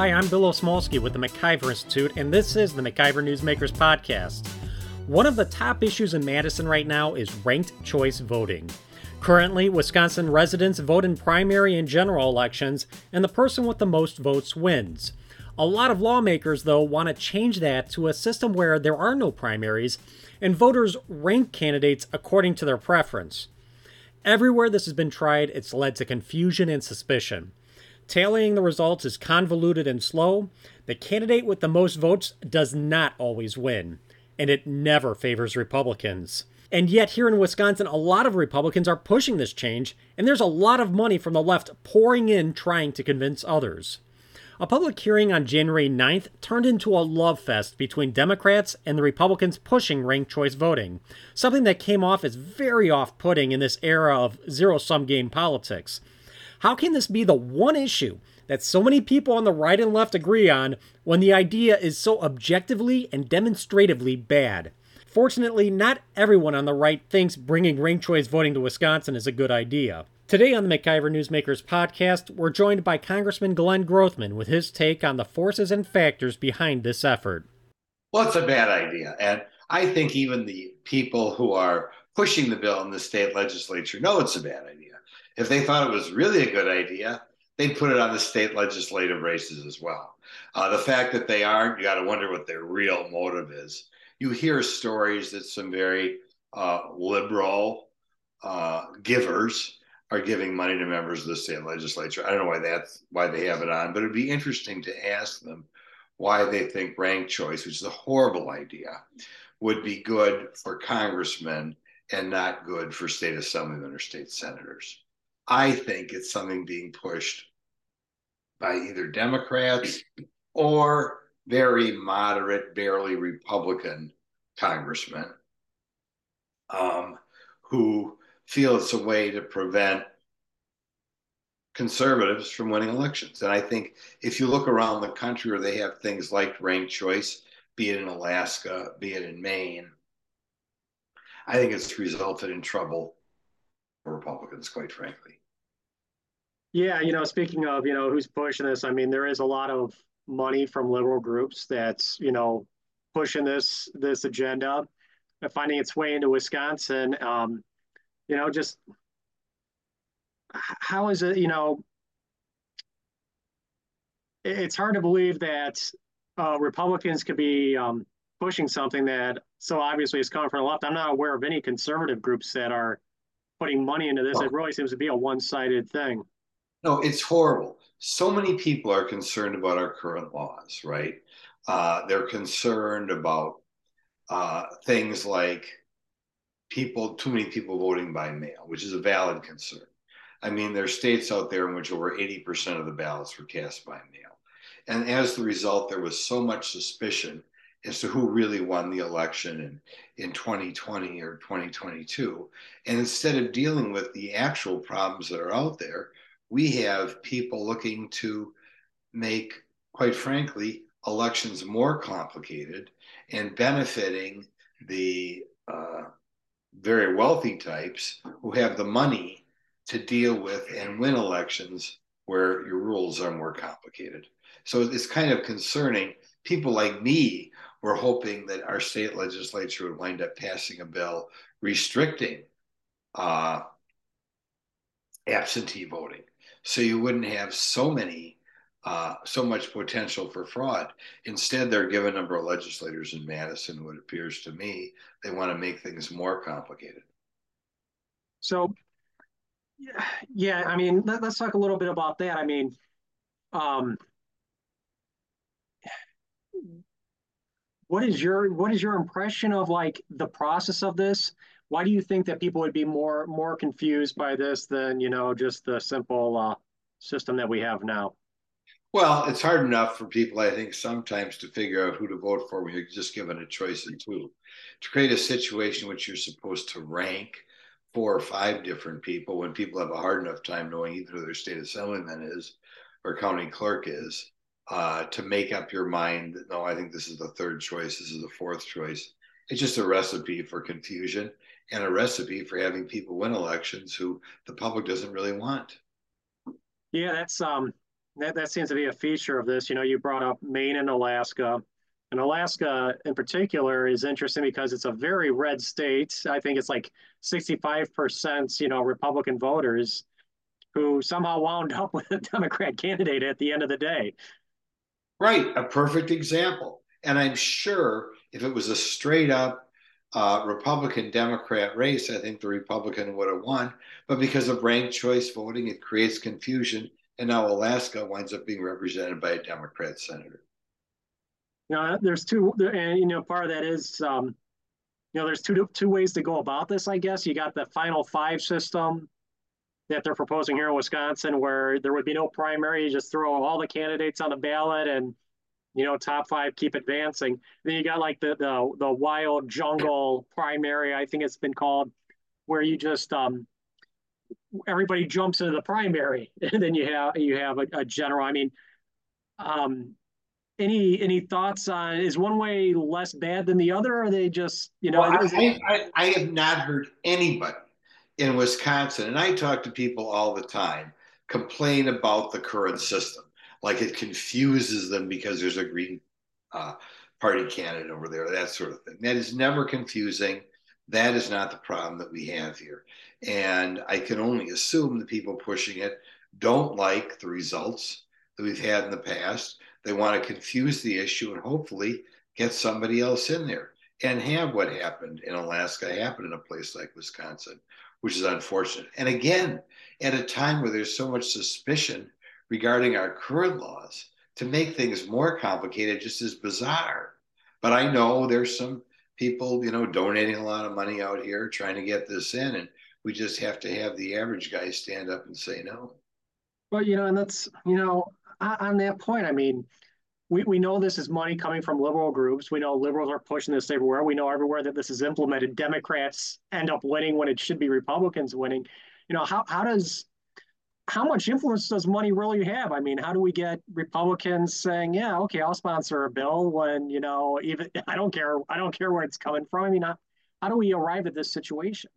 Hi, I'm Bill Osmulski with the MacIver Institute, and this is the MacIver Newsmakers Podcast. One of the top issues in Madison right now is ranked choice voting. Currently, Wisconsin residents vote in primary and general elections, and the person with the most votes wins. A lot of lawmakers, though, want to change that to a system where there are no primaries and voters rank candidates according to their preference. Everywhere this has been tried, it's led to confusion and suspicion. Tallying the results is convoluted and slow. The candidate with the most votes does not always win, and it never favors Republicans. And yet, here in Wisconsin, a lot of Republicans are pushing this change, and there's a lot of money from the left pouring in trying to convince others. A public hearing on January 9th turned into a love fest between Democrats and the Republicans pushing ranked choice voting, something that came off as very off putting in this era of zero sum game politics. How can this be the one issue that so many people on the right and left agree on when the idea is so objectively and demonstratively bad? Fortunately, not everyone on the right thinks bringing ranked choice voting to Wisconsin is a good idea. Today on the MacIver Newsmakers podcast, we're joined by Congressman Glenn Grothman with his take on the forces and factors behind this effort. Well, it's a bad idea. And I think even the people who are pushing the bill in the state legislature know it's a bad idea. If they thought it was really a good idea, they'd put it on the state legislative races as well. Uh, the fact that they aren't, you got to wonder what their real motive is. You hear stories that some very uh, liberal uh, givers are giving money to members of the state legislature. I don't know why that's why they have it on, but it'd be interesting to ask them why they think ranked choice, which is a horrible idea, would be good for congressmen and not good for state assemblymen or state senators. I think it's something being pushed by either Democrats or very moderate, barely Republican congressmen um, who feel it's a way to prevent conservatives from winning elections. And I think if you look around the country where they have things like ranked choice, be it in Alaska, be it in Maine, I think it's resulted in trouble Republicans, quite frankly. Yeah, you know, speaking of, you know, who's pushing this, I mean, there is a lot of money from liberal groups that's, you know, pushing this this agenda, finding its way into Wisconsin. Um, you know, just how is it, you know, it's hard to believe that uh, Republicans could be um, pushing something that so obviously is coming from the left. I'm not aware of any conservative groups that are putting money into this. It really seems to be a one-sided thing. No, it's horrible. So many people are concerned about our current laws, right? Uh, they're concerned about uh, things like people, too many people voting by mail, which is a valid concern. I mean, there are states out there in which over 80% of the ballots were cast by mail. And as the result, there was so much suspicion as to who really won the election in, in 2020 or 2022. And instead of dealing with the actual problems that are out there, we have people looking to make, quite frankly, elections more complicated and benefiting the uh, very wealthy types who have the money to deal with and win elections where your rules are more complicated. So it's kind of concerning. People like me were hoping that our state legislature would wind up passing a bill restricting uh, absentee voting so you wouldn't have so many uh, so much potential for fraud. Instead, there are given a number of legislators in Madison, what appears to me, they want to make things more complicated. So, yeah, I mean, let, us talk a little bit about that. I mean, um, what is your what is your impression of like the process of this? why do you think that people would be more more confused by this than you know just the simple uh, system that we have now? Well, it's hard enough for people, I think, sometimes to figure out who to vote for when you're just given a choice of two. To create a situation which you're supposed to rank four or five different people when people have a hard enough time knowing either who their state assemblyman is or county clerk is, uh, to make up your mind that no, I think this is the third choice, this is the fourth choice. It's just a recipe for confusion and a recipe for having people win elections who the public doesn't really want. Yeah, that's um that, that seems to be a feature of this. You know, you brought up Maine and Alaska. And Alaska in particular is interesting because it's a very red state. I think it's like 65%, you know, Republican voters who somehow wound up with a Democrat candidate at the end of the day. Right, a perfect example. And I'm sure if it was a straight up uh, Republican Democrat race, I think the Republican would have won. But because of ranked choice voting, it creates confusion. And now Alaska winds up being represented by a Democrat senator. You know, there's two, and you know, part of that is, um, you know, there's two two ways to go about this. I guess you got the final five system that they're proposing here in Wisconsin, where there would be no primary. You just throw all the candidates on the ballot, and you know, top five keep advancing. Then you got like the the the wild jungle primary. I think it's been called, where you just um, everybody jumps into the primary, and then you have you have a, a general. I mean, um, any any thoughts on is one way less bad than the other? Or are they just you know? Well, I, I, I have not heard anybody in Wisconsin, and I talk to people all the time, complain about the current system, like it confuses them because there's a Green uh, Party candidate over there, that sort of thing. That is never confusing. That is not the problem that we have here. And I can only assume the people pushing it don't like the results that we've had in the past. They want to confuse the issue and hopefully get somebody else in there and have what happened in Alaska happen in a place like Wisconsin, which is unfortunate. And again, at a time where there's so much suspicion regarding our current laws, to make things more complicated just is bizarre. But I know there's some people, you know, donating a lot of money out here trying to get this in, and we just have to have the average guy stand up and say no. Well, you know, and that's you know, on that point, I mean, we, we know this is money coming from liberal groups. We know liberals are pushing this everywhere. We know everywhere that this is implemented. Democrats end up winning when it should be Republicans winning. You know, how, how does how much influence does money really have? I mean, how do we get Republicans saying, "Yeah, okay, I'll sponsor a bill," when you know, even I don't care, I don't care where it's coming from. I mean, how, how do we arrive at this situation?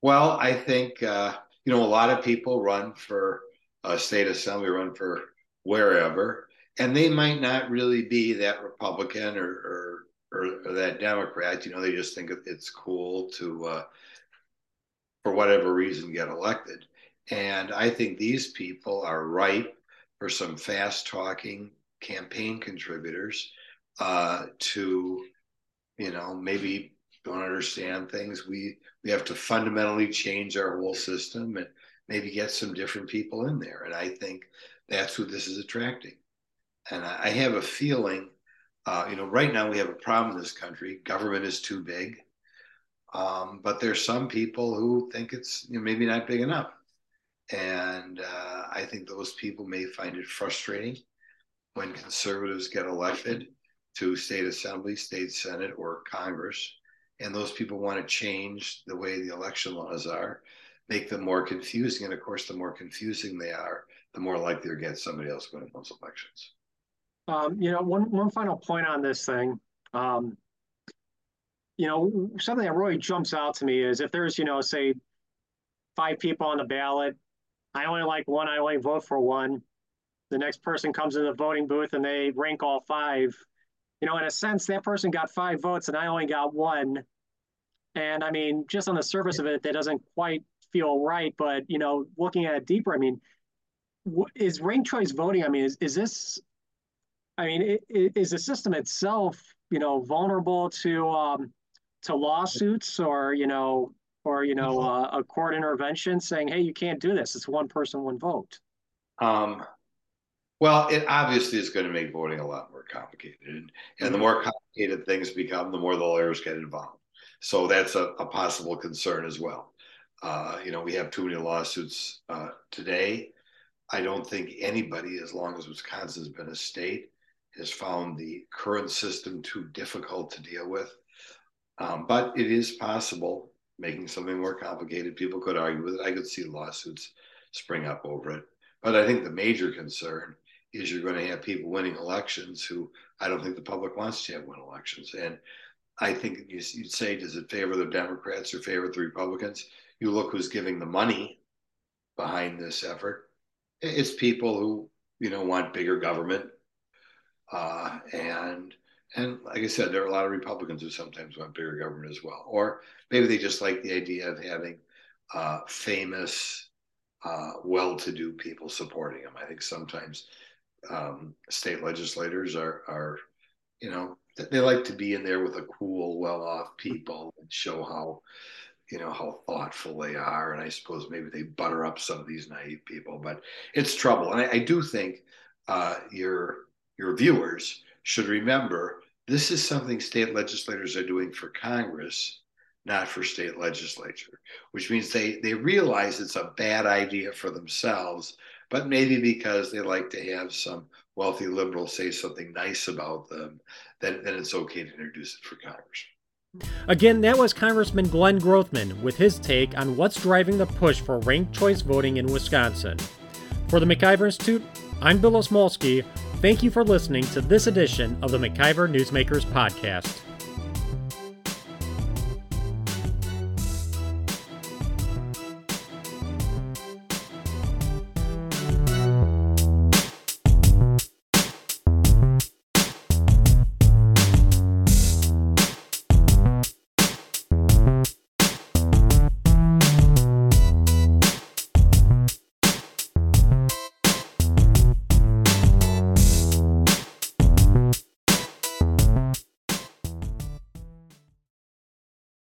Well, I think uh, you know a lot of people run for a state assembly, run for wherever, and they might not really be that Republican or or, or, or that Democrat. You know, they just think it's cool to, uh, for whatever reason, get elected. And I think these people are ripe for some fast talking campaign contributors uh, to, you know, maybe don't understand things. We we have to fundamentally change our whole system and maybe get some different people in there. And I think that's who this is attracting. And I, have a feeling, uh, you know, right now we have a problem in this country. Government is too big. Um, but there's some people who think it's you know, maybe not big enough. And uh, I think those people may find it frustrating when conservatives get elected to state assembly, state senate, or Congress. And those people want to change the way the election laws are, make them more confusing. And of course, the more confusing they are, the more likely to get somebody else winning those elections. Um, you know, one one final point on this thing. Um, you know, something that really jumps out to me is if there's, you know, say five people on the ballot I only like one, I only vote for one. The next person comes in the voting booth and they rank all five. You know, in a sense, that person got five votes and I only got one. And I mean, just on the surface of it, that doesn't quite feel right. But, you know, looking at it deeper, I mean, is ranked choice voting? I mean, is, is this, I mean, is the system itself, you know, vulnerable to, um, to lawsuits or, you know, or you know uh, a court intervention saying, "Hey, you can't do this. It's one person, one vote." Um, well, it obviously is going to make voting a lot more complicated, and, and the more complicated things become, the more the lawyers get involved. So that's a, a possible concern as well. Uh, you know, we have too many lawsuits uh, today. I don't think anybody, as long as Wisconsin's been a state, has found the current system too difficult to deal with. Um, but it is possible making something more complicated. People could argue with it. I could see lawsuits spring up over it. But I think the major concern is you're going to have people winning elections who I don't think the public wants to have win elections. And I think you'd say, does it favor the Democrats or favor the Republicans? You look who's giving the money behind this effort. it's people who you know want bigger government, uh, and and like I said, there are a lot of Republicans who sometimes want bigger government as well, or maybe they just like the idea of having uh, famous, uh, well-to-do people supporting them. I think sometimes um, state legislators are are you know they like to be in there with a cool, well-off people and show how you know how thoughtful they are. And i suppose maybe they butter up some of these naive people but it's trouble. And i, I do think uh, your your viewers should remember this is something state legislators are doing for congress not for state legislature which means they they realize it's a bad idea for themselves but maybe because they like to have some wealthy liberal say something nice about them then, then it's okay to introduce it for congress Again, that was Congressman Glenn Grothman with his take on what's driving the push for ranked choice voting in Wisconsin. For the MacIver Institute, I'm Bill Osmulski. Thank you for listening to this edition of the MacIver Newsmakers Podcast.